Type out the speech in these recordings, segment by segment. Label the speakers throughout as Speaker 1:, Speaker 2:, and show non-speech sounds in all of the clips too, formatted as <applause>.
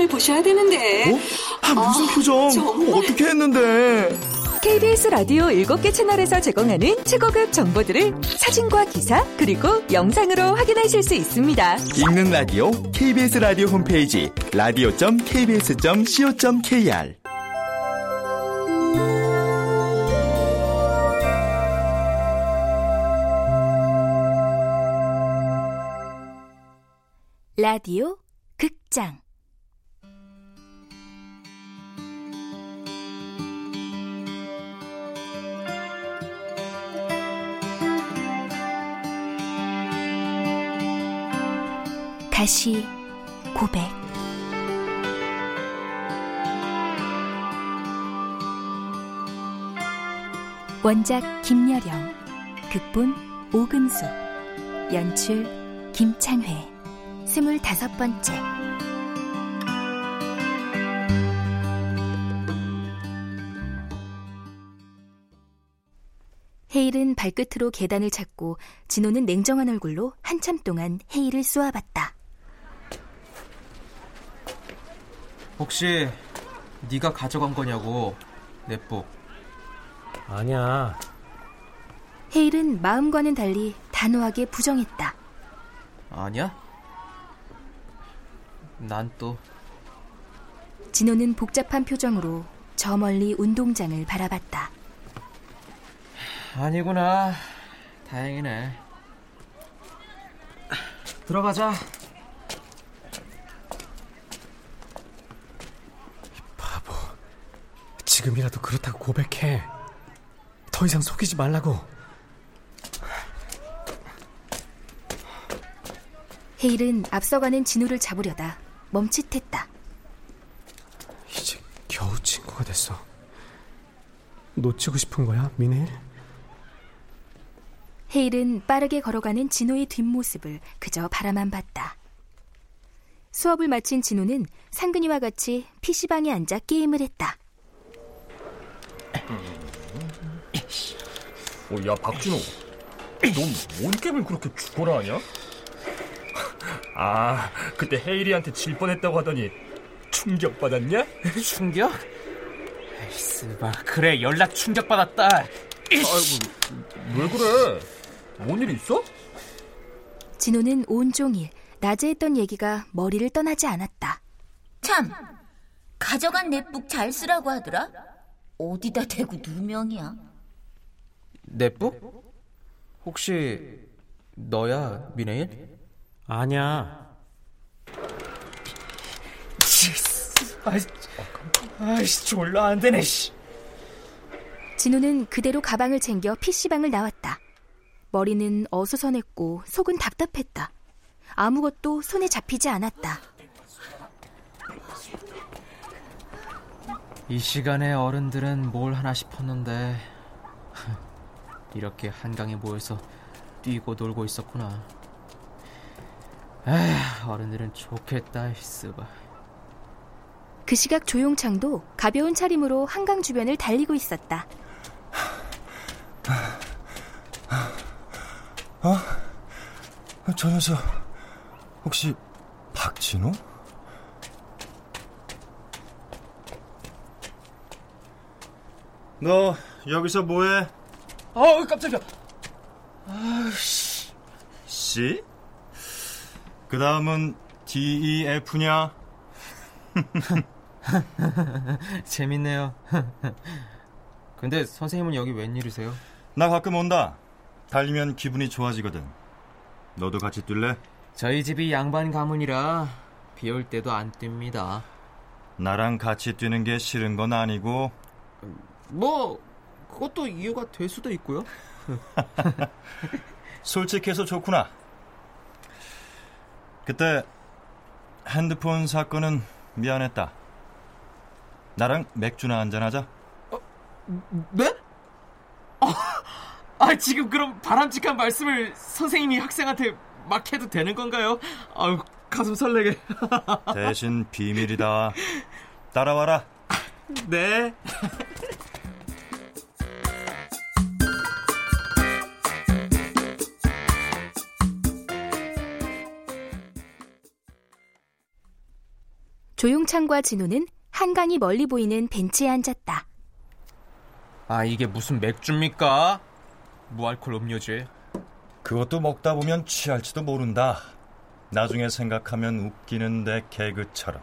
Speaker 1: 표정을 보셔야 되는데.
Speaker 2: 어? 아, 무슨 아, 표정? 정말... 어떻게 했는데?
Speaker 3: KBS 라디오 7개 채널에서 제공하는 최고급 정보들을 사진과 기사 그리고 영상으로 확인하실 수 있습니다.
Speaker 2: 읽는 라디오 KBS 라디오 홈페이지 라디오.kbs.co.kr
Speaker 3: 라디오 극장 다시 고백 원작 김여령 극본 오금수 연출 김창회 스물다섯 번째 헤일은 발끝으로 계단을 찾고 진호는 냉정한 얼굴로 한참 동안 헤일을 쏘아봤다.
Speaker 4: 혹시 네가 가져간 거냐고 넷북
Speaker 5: 아니야.
Speaker 3: 헤일은 마음과는 달리 단호하게 부정했다.
Speaker 4: 아니야? 난 또.
Speaker 3: 진호는 복잡한 표정으로 저 멀리 운동장을 바라봤다.
Speaker 4: 아니구나. 다행이네. 들어가자
Speaker 5: 지금이라도 그렇다고 고백해. 더 이상 속이지 말라고.
Speaker 3: 헤일은 앞서가는 진우를 잡으려다 멈칫했다.
Speaker 5: 이제 겨우 친구가 됐어. 놓치고 싶은 거야, 미네
Speaker 3: 헤일은 빠르게 걸어가는 진호의 뒷모습을 그저 바라만 봤다. 수업을 마친 진호는 상근이와 같이 PC방에 앉아 게임을 했다.
Speaker 6: 야 박진호, 넌뭔 게임을 그렇게 죽어라 하냐? <laughs> 아, 그때 헤이리한테 질 뻔했다고 하더니 충격 받았냐? <laughs>
Speaker 4: 충격? 에이스바 그래 연락 충격 받았다.
Speaker 6: 아이고 왜 그래? 뭔 일 있어?
Speaker 3: 진호는 온종일 낮에 했던 얘기가 머리를 떠나지 않았다.
Speaker 7: 참, 가져간 넷북 잘 쓰라고 하더라. 어디다 대고 누명이야?
Speaker 4: 내북? 혹시 너야, 미네일?
Speaker 5: 아니야.
Speaker 4: 아이씨, 졸라 안 되네, 씨.
Speaker 3: 진우는 그대로 가방을 챙겨 PC방을 나왔다. 머리는 어수선했고 속은 답답했다. 아무것도 손에 잡히지 않았다.
Speaker 4: 이 시간에 어른들은 뭘 하나 싶었는데 이렇게 한강에 모여서 뛰고 놀고 있었구나. 에휴, 어른들은 좋겠다, 쓰바.
Speaker 3: 그 시각 조용창도 가벼운 차림으로 한강 주변을 달리고 있었다.
Speaker 2: 어? 저 녀석 혹시 박진호? 너 여기서 뭐해?
Speaker 4: 어 깜짝이야. 아씨.
Speaker 2: C? 그 다음은 D, E, F냐? <laughs>
Speaker 4: 재밌네요. <laughs> 근데 선생님은 여기 웬일이세요?
Speaker 2: 나 가끔 온다. 달리면 기분이 좋아지거든. 너도 같이 뛸래?
Speaker 4: 저희 집이 양반 가문이라 비 올 때도 안 뜁니다.
Speaker 2: 나랑 같이 뛰는 게 싫은 건 아니고
Speaker 4: 뭐 그것도 이유가 될 수도 있고요. <laughs>
Speaker 2: 솔직해서 좋구나. 그때 핸드폰 사건은 미안했다. 나랑 맥주나 한잔하자. 어,
Speaker 4: 네? 아, <laughs> 아, 지금 그럼 바람직한 말씀을 선생님이 학생한테 막 해도 되는 건가요? 아유, 가슴 설레게. <laughs>
Speaker 2: 대신 비밀이다. 따라와라.
Speaker 4: 네.
Speaker 3: 조용창과 진호는 한강이 멀리 보이는 벤치에 앉았다.
Speaker 4: 아, 이게 무슨 맥주입니까? 무알콜 음료지.
Speaker 2: 그것도 먹다 보면 취할지도 모른다. 나중에 생각하면 웃기는 내 개그처럼.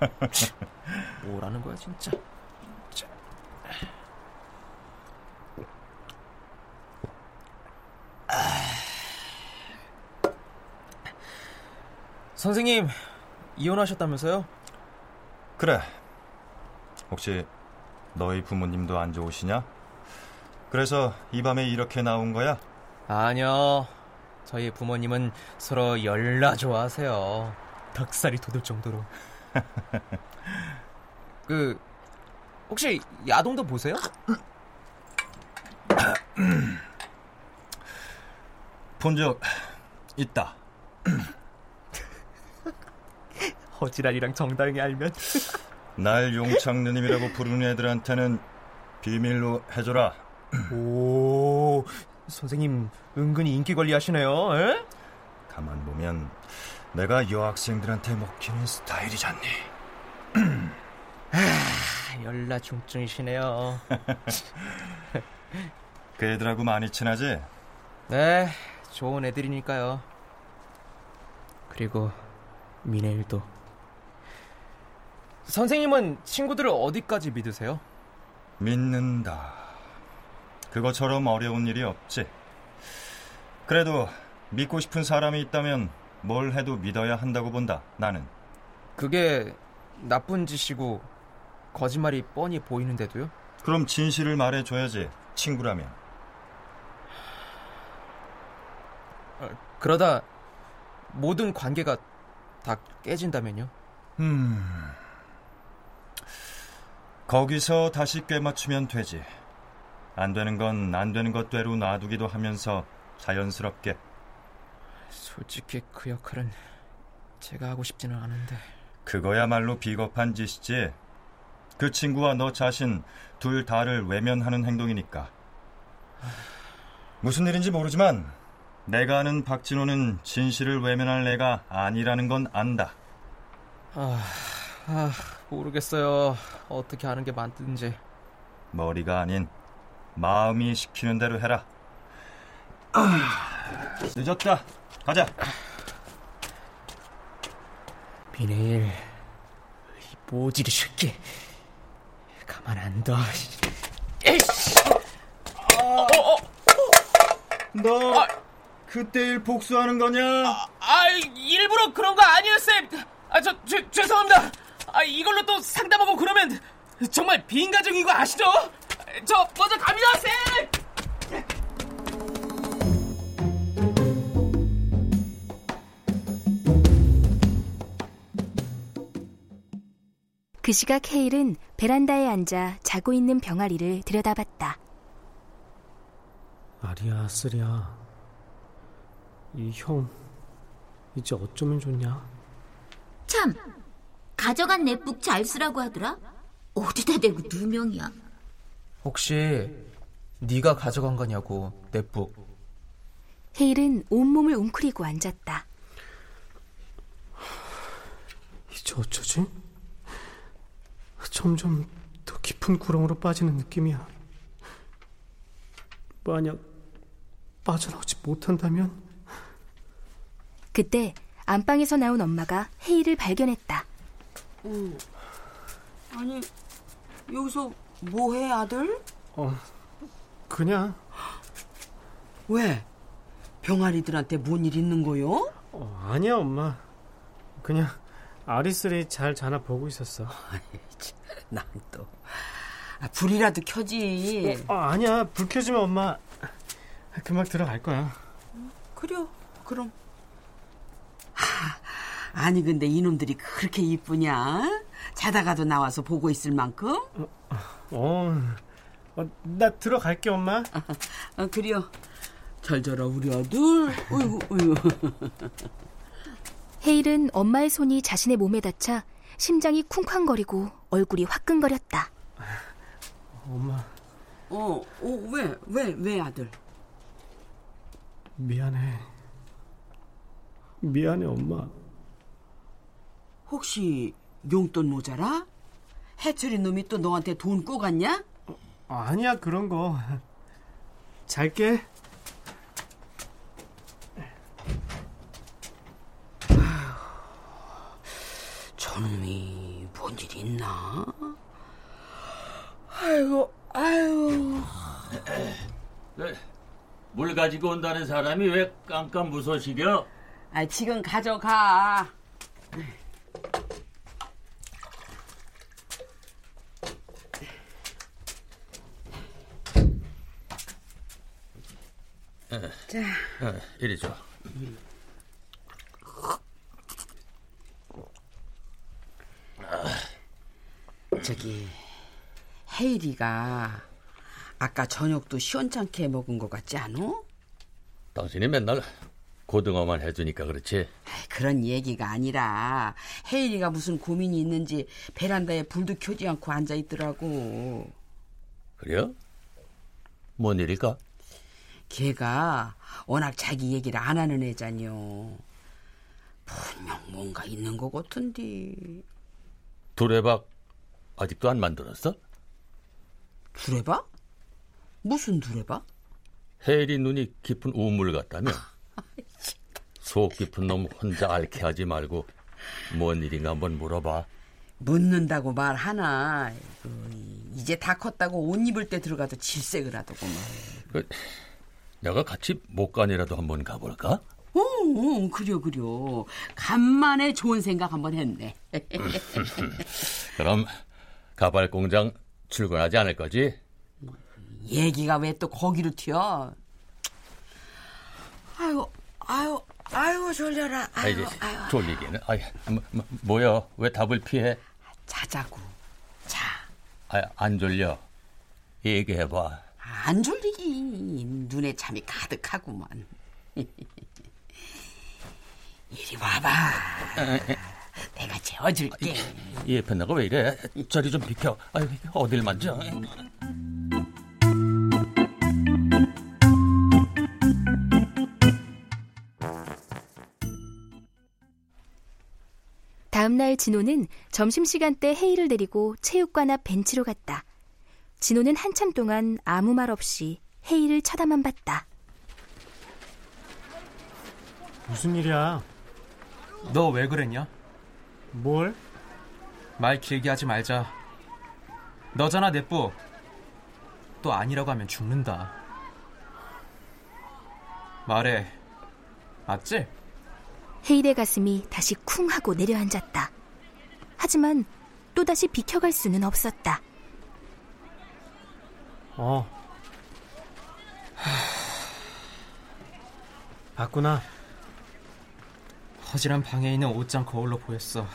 Speaker 2: <laughs>
Speaker 4: 뭐라는 거야, 진짜. 선생님, 이혼하셨다면서요?
Speaker 2: 그래. 혹시 너희 부모님도 안 좋으시냐? 그래서 이 밤에 이렇게 나온 거야?
Speaker 4: 아니요. 저희 부모님은 서로 열나 좋아하세요. 덕살이 돋을 정도로. <laughs> 그 혹시 야동도 보세요?
Speaker 2: 본 적 있다.
Speaker 4: 허지랄이랑 정다영이 알면 <laughs>
Speaker 2: 날 용창 누님이라고 부르는 애들한테는 비밀로 해줘라. <clears throat>
Speaker 4: 오 선생님 은근히 인기 관리하시네요. 에?
Speaker 2: 가만 보면 내가 여학생들한테 먹히는 스타일이잖니. <clears throat>
Speaker 4: 아, 열나 중증이시네요. <laughs>
Speaker 2: 그 애들하고 많이 친하지?
Speaker 4: 네, 좋은 애들이니까요. 그리고 미네일도. 선생님은 친구들을 어디까지 믿으세요?
Speaker 2: 믿는다. 그것처럼 어려운 일이 없지. 그래도 믿고 싶은 사람이 있다면 뭘 해도 믿어야 한다고 본다. 나는.
Speaker 4: 그게 나쁜 짓이고 거짓말이 뻔히 보이는데도요?
Speaker 2: 그럼 진실을 말해줘야지. 친구라면.
Speaker 4: 그러다 모든 관계가 다 깨진다면요?
Speaker 2: 음. 거기서 다시 꿰맞추면 되지. 안 되는 건 안 되는 것대로 놔두기도 하면서 자연스럽게.
Speaker 4: 솔직히 그 역할은 제가 하고 싶지는 않은데.
Speaker 2: 그거야말로 비겁한 짓이지. 그 친구와 너 자신 둘 다를 외면하는 행동이니까. 무슨 일인지 모르지만 내가 아는 박진호는 진실을 외면할 애가 아니라는 건 안다.
Speaker 4: 아, 아 모르겠어요. 어떻게 하는 게 맞든지.
Speaker 2: 머리가 아닌 마음이 시키는 대로 해라. 아, 늦었다. 가자.
Speaker 4: 비네일, 이 모지리 새끼. 가만 안 둬. 에이씨!
Speaker 2: 어, 어, 어. 너 아, 그때 일 복수하는 거냐?
Speaker 4: 아, 아, 일부러 그런 거 쌤. 아, 저, 죄, 죄송합니다. 아, 이걸로 또 상담하고 그러면 정말 비인간적인 거 아시죠? 저 먼저 갑니다, 쌤.
Speaker 3: 그 시각 헤일은 베란다에 앉아 자고 있는 병아리를 들여다봤다.
Speaker 5: 아리야, 쓰리야. 이 형, 이제 어쩌면 좋냐?
Speaker 7: 참, 가져간 넷북 잘 쓰라고 하더라? 어디다 대고 누명이야?
Speaker 4: 혹시 네가 가져간 거냐고, 넷북.
Speaker 3: 헤일은 온몸을 웅크리고 앉았다.
Speaker 5: 이제 어쩌지? 점점 더 깊은 구렁으로 빠지는 느낌이야. 만약 빠져나오지 못한다면?
Speaker 3: 그때 안방에서 나온 엄마가 헤이를 발견했다.
Speaker 1: 어, 아니 여기서 뭐해 아들?
Speaker 5: 어, 그냥.
Speaker 1: 왜? 병아리들한테 뭔 일 있는 거요?
Speaker 5: 어, 아니야 엄마. 그냥 아리스리 잘 자나 보고 있었어.
Speaker 1: 난 또. 아, 불이라도 켜지.
Speaker 5: 어, 아, 아니야. 불 켜지면 엄마 금방 들어갈 거야.
Speaker 1: 그래, 그럼. 하, 아니 근데 이놈들이 그렇게 이쁘냐? 자다가도 나와서 보고 있을 만큼?
Speaker 5: 어, 어, 어 나 들어갈게 엄마.
Speaker 1: 아, 아 그래요. 잘 자라 우리 아들. 어이구, 어이구. <laughs>
Speaker 3: 헤일은 엄마의 손이 자신의 몸에 닿자 심장이 쿵쾅거리고 얼굴이 화끈거렸다.
Speaker 5: 엄마.
Speaker 1: 어, 어, 왜, 왜, 왜 아들?
Speaker 5: 미안해. 미안해 엄마.
Speaker 1: 혹시 용돈 모자라? 해철이 놈이 또 너한테 돈 꼬갔냐?
Speaker 5: 아니야 그런 거. 잘게.
Speaker 1: 저놈이 뭔 일 있나? 아이고, 아이고.
Speaker 8: 물 가지고 온다는 사람이 왜 깜깜 무소식이야?
Speaker 1: 아, 지금 가져가. 자,
Speaker 8: 어, 이리 줘.
Speaker 1: 저기 헤이리가 아까 저녁도 시원찮게 먹은 것 같지 않어?
Speaker 8: 당신이 맨날 고등어만 해주니까 그렇지.
Speaker 1: 그런 얘기가 아니라 헤이리가 무슨 고민이 있는지 베란다에 불도 켜지 않고 앉아 있더라고.
Speaker 8: 그래요? 뭔 일일까?
Speaker 1: 걔가 워낙 자기 얘기를 안 하는 애잖요. 분명 뭔가 있는 것 같은데.
Speaker 8: 두레박 아직도 안 만들었어?
Speaker 1: 두레박? 무슨 두레박?
Speaker 8: 해리 눈이 깊은 우물 같다며. <laughs> 속 깊은 놈 혼자 앓게 하지 말고 뭔 일인가 한번 물어봐.
Speaker 1: 묻는다고 말하나. 아이고, 이제 다 컸다고 옷 입을 때 들어가도 질색을 하더구만.
Speaker 8: 그, 내가 같이 목간이라도 한번 가볼까?
Speaker 1: 오, 오, 그려 그려. 간만에 좋은 생각 한번 했네. <laughs>
Speaker 8: 그럼 가발 공장 출근하지 않을 거지?
Speaker 1: 얘기가 왜 또 거기로 튀어? 아유, 아유, 아유 졸려라.
Speaker 8: 아,
Speaker 1: 아유,
Speaker 8: 이제
Speaker 1: 아유.
Speaker 8: 졸리기는. 아이, 뭐, 뭐, 뭐 야? 왜 답을 피해?
Speaker 1: 자자고. 자,
Speaker 8: 아, 안 졸려. 얘기해봐.
Speaker 1: 안 졸리기. 눈에 잠이 가득하구만. <laughs> 이리 와봐. 내가 재워줄게.
Speaker 8: 이 옆에 나가 왜 이래? 저리 좀 비켜. 아유, 어딜 만져?
Speaker 3: 다음 날 진호는 점심시간 때 헤이를 데리고 체육관 앞 벤치로 갔다. 진호는 한참 동안 아무 말 없이 헤이를 쳐다만 봤다.
Speaker 5: 무슨 일이야?
Speaker 6: 너 왜 그랬냐?
Speaker 5: 뭘?
Speaker 6: 말 길게 하지 말자. 너잖아, 내뿌. 또 아니라고 하면 죽는다. 말해. 맞지?
Speaker 3: 헤일의 가슴이 다시 쿵 하고 내려앉았다. 하지만 또다시 비켜갈 수는 없었다.
Speaker 5: 어. 봤구나.
Speaker 6: 허술한 방에 있는 옷장 거울로 보였어.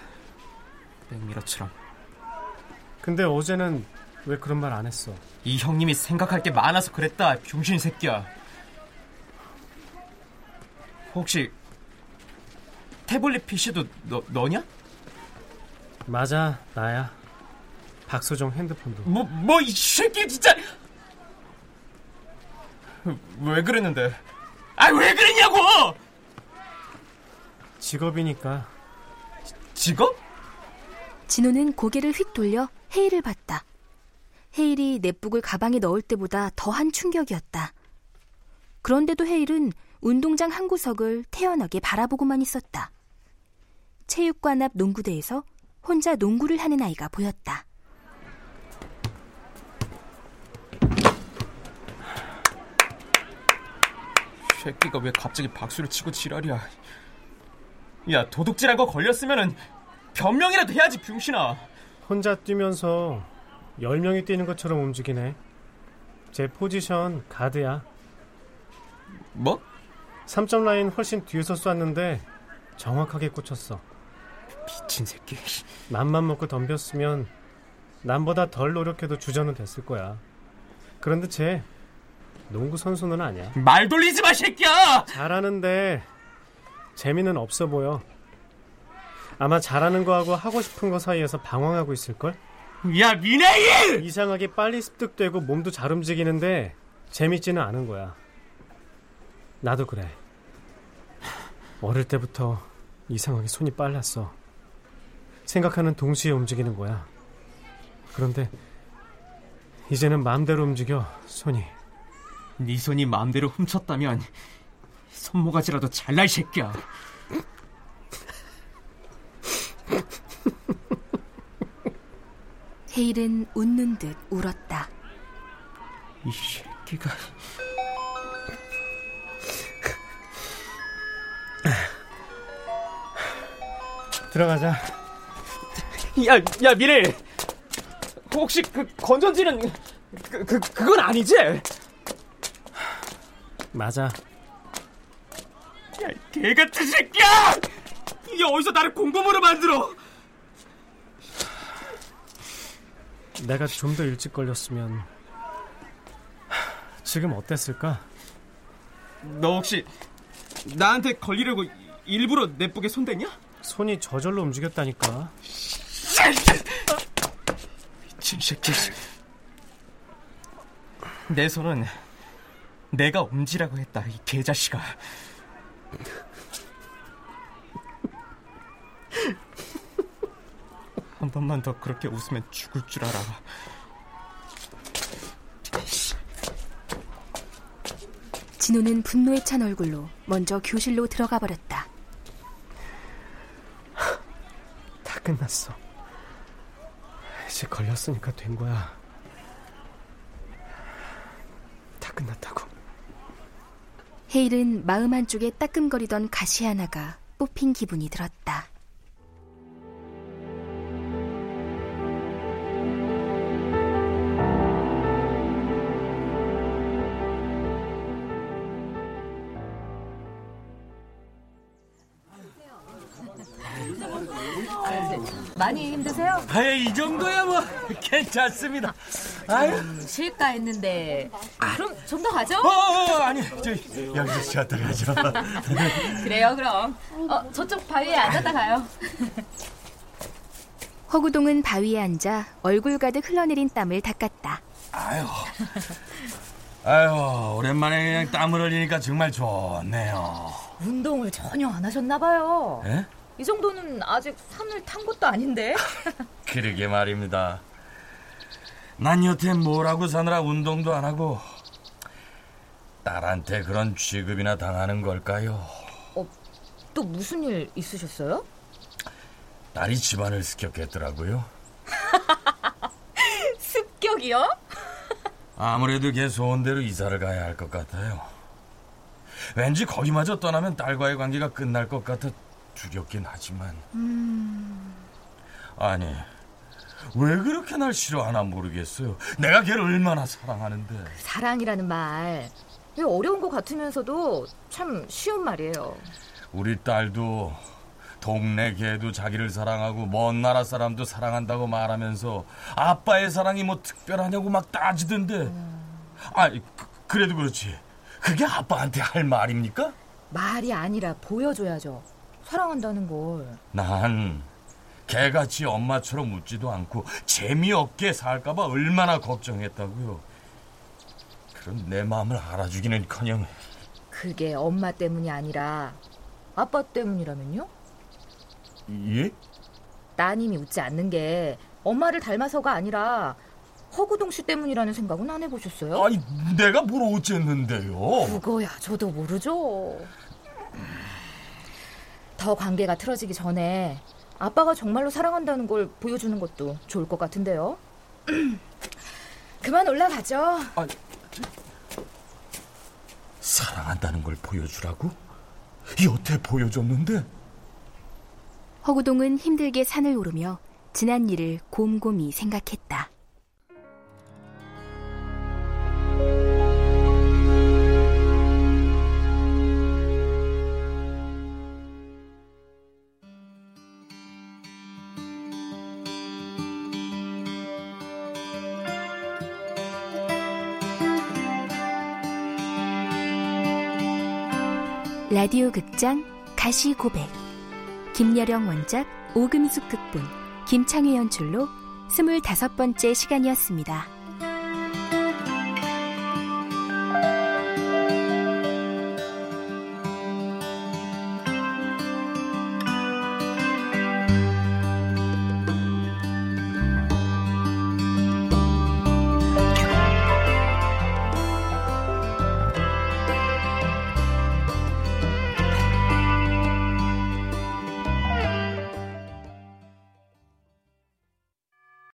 Speaker 6: 백미러처럼.
Speaker 5: 근데 어제는 왜 그런 말 안 했어?
Speaker 6: 이 형님이 생각할 게 많아서 그랬다, 병신 새끼야. 혹시 태블릿 PC도 너, 너냐?
Speaker 5: 맞아, 나야. 박소정 핸드폰도.
Speaker 6: 뭐, 뭐, 이 새끼 진짜! 왜 그랬는데? 아, 왜 그랬냐고!
Speaker 5: 직업이니까.
Speaker 6: 직업?
Speaker 3: 진호는 고개를 휙 돌려 헤일을 봤다. 헤일이 넷북을 가방에 넣을 때보다 더한 충격이었다. 그런데도 헤일은 운동장 한 구석을 태연하게 바라보고만 있었다. 체육관 앞 농구대에서 혼자 농구를 하는 아이가 보였다.
Speaker 6: 새끼가 왜 갑자기 박수를 치고 지랄이야. 야, 도둑질한 거 걸렸으면은 변명이라도 해야지, 병신아.
Speaker 5: 혼자 뛰면서 10명이 뛰는 것처럼 움직이네. 제 포지션 가드야.
Speaker 6: 뭐?
Speaker 5: 3점 라인 훨씬 뒤에서 쐈는데 정확하게 꽂혔어.
Speaker 6: 미친 새끼.
Speaker 5: 맘만 먹고 덤볐으면 남보다 덜 노력해도 주전은 됐을 거야. 그런데 쟤 농구 선수는 아니야.
Speaker 6: 말 돌리지 마, 새끼야!
Speaker 5: 잘하는데 재미는 없어 보여. 아마 잘하는 거하고 하고 싶은 거 사이에서 방황하고 있을걸?
Speaker 6: 야, 미네일!
Speaker 5: 이상하게 빨리 습득되고 몸도 잘 움직이는데 재밌지는 않은 거야. 나도 그래. 어릴 때부터 이상하게 손이 빨랐어. 생각하는 동시에 움직이는 거야. 그런데 이제는 마음대로 움직여 손이.
Speaker 6: 네 손이 마음대로 훔쳤다면 손모가지라도 잘날 새끼야.
Speaker 3: 헤일은 웃는 듯 울었다.
Speaker 6: 이 새끼가.
Speaker 5: 들어가자.
Speaker 6: 야, 야, 미래. 혹시 그 건전지는 그, 그 그건 아니지?
Speaker 5: 맞아.
Speaker 6: 야, 개 같은 새끼야! 이게 어디서 나를 공범으로 만들어?
Speaker 5: 내가 좀 더 일찍 걸렸으면 지금 어땠을까?
Speaker 6: 너 혹시 나한테 걸리려고 일부러 내쁘게 손댔냐?
Speaker 5: 손이 저절로 움직였다니까.
Speaker 6: 미친 새끼. 내 손은 내가 움지라고 했다, 이 개자식아. 한 번만 더 그렇게 웃으면 죽을 줄 알아.
Speaker 3: 진호는 분노에 찬 얼굴로 먼저 교실로 들어가 버렸다.
Speaker 5: 다 끝났어. 이제 걸렸으니까 된 거야. 다 끝났다고.
Speaker 3: 헤일은 마음 한쪽에 따끔거리던 가시 하나가 뽑힌 기분이 들었다.
Speaker 9: 많이 힘드세요?
Speaker 10: 아이 이 정도야 뭐 <laughs> 괜찮습니다. 아유,
Speaker 9: 쉴까 했는데 그럼 좀 더 가죠?
Speaker 10: 어, 어 아니 저 여기서 쉬었다 가죠.
Speaker 9: 그래요 그럼 어, 저쪽 바위에 앉았다 가요 <laughs>
Speaker 3: 허구동은 바위에 앉아 얼굴 가득 흘러내린 땀을 닦았다.
Speaker 10: 아유, 아유 오랜만에 그냥 땀을 흘리니까 정말 좋네요.
Speaker 9: 운동을 전혀 안 하셨나 봐요
Speaker 10: 예?
Speaker 9: 이 정도는 아직 산을 탄 것도 아닌데 <laughs>
Speaker 10: 그러게 말입니다. 난 여태 뭐라고 사느라 운동도 안 하고 딸한테 그런 취급이나 당하는 걸까요?
Speaker 9: 또 무슨 일 있으셨어요?
Speaker 10: 딸이 집안을 습격했더라고요. <laughs>
Speaker 9: 습격이요?
Speaker 10: 아무래도 걔 소원대로 이사를 가야 할 것 같아요. 왠지 거기마저 떠나면 딸과의 관계가 끝날 것 같아 두렵긴 하지만. 아니, 왜 그렇게 날 싫어하나 모르겠어요. 내가 걔를 얼마나 사랑하는데.
Speaker 9: 사랑이라는 말 어려운 것 같으면서도 참 쉬운 말이에요
Speaker 10: 우리 딸도 동네 개도 자기를 사랑하고 먼 나라 사람도 사랑한다고 말하면서 아빠의 사랑이 뭐 특별하냐고 막 따지던데. 아니, 그, 그래도 그렇지. 그게 아빠한테 할 말입니까?
Speaker 9: 말이 아니라 보여줘야죠 사랑한다는 걸
Speaker 10: 난 개같이 엄마처럼 웃지도 않고 재미없게 살까봐 얼마나 걱정했다고요. 그런 내 마음을 알아주기는커녕
Speaker 9: 그게 엄마 때문이 아니라 아빠 때문이라면요?
Speaker 10: 예?
Speaker 9: 따님이 웃지 않는 게 엄마를 닮아서가 아니라 허구동 씨 때문이라는 생각은 안 해보셨어요?
Speaker 10: 아니 내가 뭘 어쨌는데요?
Speaker 9: 그거야 저도 모르죠. 더 관계가 틀어지기 전에 아빠가 정말로 사랑한다는 걸 보여주는 것도 좋을 것 같은데요. <clears throat> 그만 올라가죠.
Speaker 10: 아, 사랑한다는 걸 보여주라고? 여태 보여줬는데?
Speaker 3: 허구동은 힘들게 산을 오르며 지난 일을 곰곰이 생각했다. 라디오 극장 가시 고백 김여령 원작 오금숙 극본 김창희 연출로 스물다섯 번째 시간이었습니다.